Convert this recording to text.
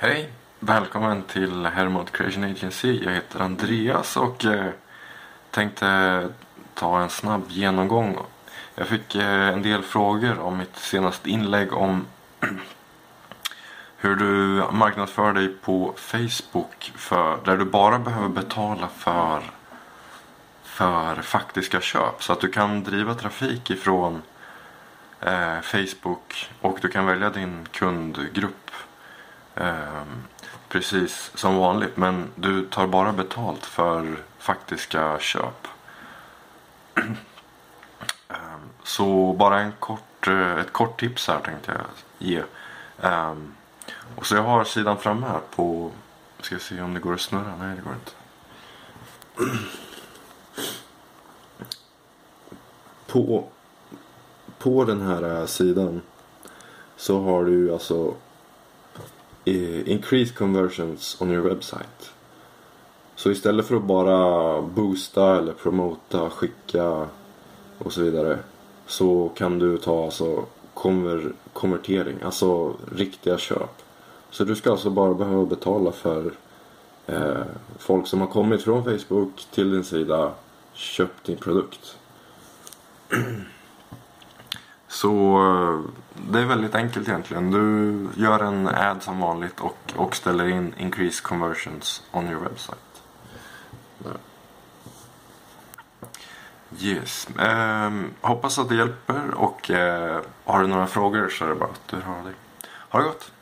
Hej! Välkommen till Hermod Creation Agency. Jag heter Andreas och eh, tänkte ta en snabb genomgång. Jag fick eh, en del frågor om mitt senaste inlägg om hur du marknadsför dig på Facebook för, där du bara behöver betala för, för faktiska köp. Så att du kan driva trafik ifrån eh, Facebook och du kan välja din kundgrupp eh, precis som vanligt. Men du tar bara betalt för faktiska köp. eh, så bara en kort, eh, ett kort tips här tänkte jag ge. Ehm, och så jag har sidan framme här på... Ska se om det går att snurra. Nej, det går inte. På, på den här eh, sidan så har du alltså increase conversions on your website. Så istället för att bara boosta eller promota, skicka och så vidare så kan du ta alltså konver konvertering, alltså riktiga köp. Så du ska alltså bara behöva betala för eh, folk som har kommit från Facebook till din sida, köpt din produkt. Så eh, det är väldigt enkelt egentligen. Du gör en ad som vanligt och, och ställer in increase conversions on your website. Yes. Eh, hoppas att det hjälper och eh, har du några frågor så är det bara att du hör dig. Ha det gott!